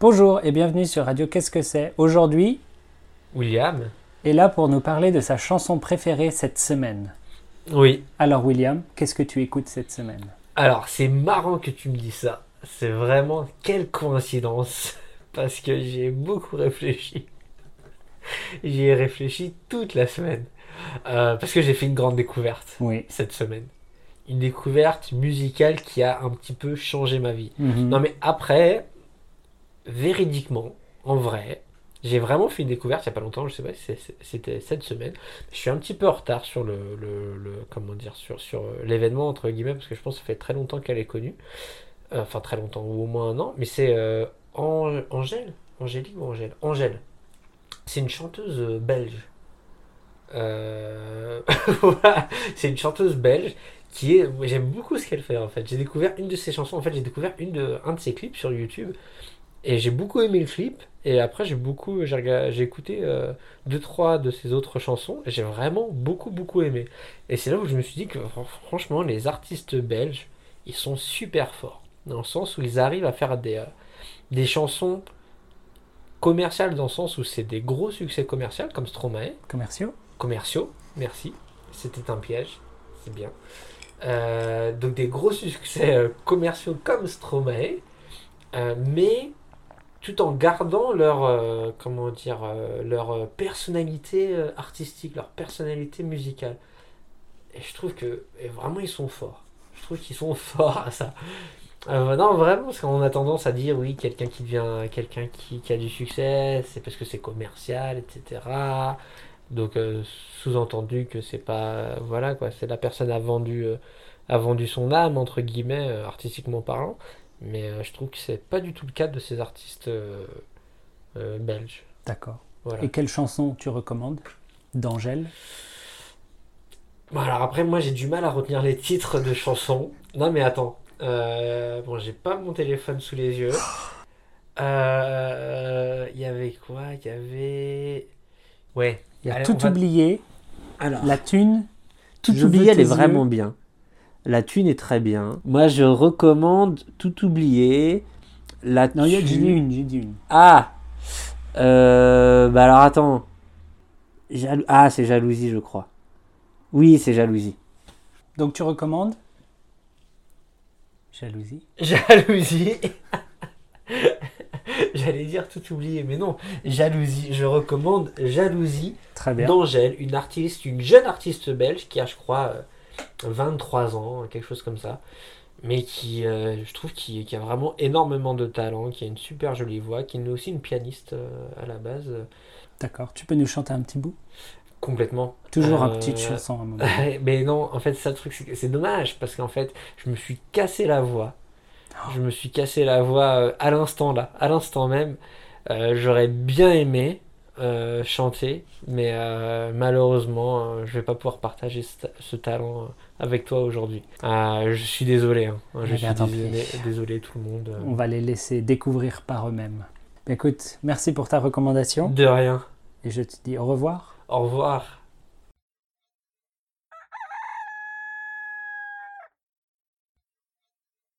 Bonjour et bienvenue sur Radio Qu'est-ce que c'est Aujourd'hui, William est là pour nous parler de sa chanson préférée cette semaine. Oui. Alors William, qu'est-ce que tu écoutes cette semaine? Alors, c'est marrant que tu me dis ça. C'est vraiment quelle coïncidence. Parce que j'ai beaucoup réfléchi. J'y ai réfléchi toute la semaine. Euh, parce que j'ai fait une grande découverte Oui. cette semaine. Une découverte musicale qui a un petit peu changé ma vie. Mhm. Non mais après, véridiquement, en vrai, j'ai vraiment fait une découverte il n'y a pas longtemps, je sais pas si c'était cette semaine. Je suis un petit peu en retard sur le, comment dire sur, sur euh, l'événement entre guillemets parce que je pense que ça fait très longtemps qu'elle est connue. Euh, Enfin très longtemps ou au moins un an, mais c'est euh, An- Angèle, Angélique ou Angèle, Angèle. C'est une chanteuse belge. C'est une chanteuse belge qui est. J'aime beaucoup ce qu'elle fait en fait. J'ai découvert une de ses chansons. En fait, j'ai découvert une de, un de ses clips sur YouTube et j'ai beaucoup aimé le clip. Et après, j'ai beaucoup, j'ai écouté euh, deux trois de ses autres chansons et j'ai vraiment beaucoup beaucoup aimé. Et c'est là où je me suis dit que fran- franchement, les artistes belges, ils sont super forts dans le sens où ils arrivent à faire des euh, des chansons commerciales dans le sens où c'est des gros succès commerciaux comme Stromae Commerciaux commerciaux, merci. C'était un piège, c'est bien. Euh, donc des gros succès euh, commerciaux comme Stromae, mais tout en gardant leur, euh, comment dire, euh, leur euh, personnalité artistique, leur personnalité musicale. Et je trouve que vraiment ils sont forts. Je trouve qu'ils sont forts à ça. Non, vraiment, parce qu'on a tendance à dire, oui, quelqu'un qui devient, quelqu'un qui, qui a du succès, c'est parce que c'est commercial, etc. Donc, sous-entendu que c'est pas, voilà quoi, c'est la personne a vendu, a vendu son âme entre guillemets, artistiquement parlant. Mais euh, je trouve que c'est pas du tout le cas de ces artistes euh, euh, belges. D'accord. Voilà. Et quelle chanson tu recommandes D'Angèle? Bon, alors après, moi j'ai du mal à retenir les titres de chansons. Non, mais attends. Euh, bon, j'ai pas mon téléphone sous les yeux. Euh, Il y avait quoi? Il y avait. Ouais. Il y a Allez, Tout va- oublié, Alors, La Thune. Tout Je oublié, elle est yeux. vraiment bien. La thune est très bien. Moi, je recommande Tout oublié. La Non, il y a- thune- j'ai dit une, j'ai dit une. Ah euh, Bah alors attends. Jalou- Ah, c'est jalousie, je crois. Oui, c'est jalousie. Donc tu recommandes? Jalousie Jalousie. J'allais dire tout oublié, mais non. Jalousie. Je recommande Jalousie Très bien. d'Angèle, une artiste, une jeune artiste belge qui a, je crois, euh, 23 ans, quelque chose comme ça. Mais qui, euh, je trouve, qui, qui a vraiment énormément de talent, qui a une super jolie voix, qui est aussi une pianiste euh, à la base. D'accord. Tu peux nous chanter un petit bout? Complètement. Toujours un Euh, petit chanson à un moment. mais non, en fait, ça le truc, c'est dommage parce qu'en fait, je me suis cassé la voix. Je me suis cassé la voix à l'instant là, à l'instant même. Euh, J'aurais bien aimé euh, chanter, mais euh, malheureusement, euh, je vais pas pouvoir partager ce, ce talent euh, avec toi aujourd'hui. Ah, je suis désolé, hein. je Eh suis tant désolé, désolé tout le monde. On va les laisser découvrir par eux-mêmes. Écoute, merci pour ta recommandation De rien. et je te dis au revoir. Au revoir.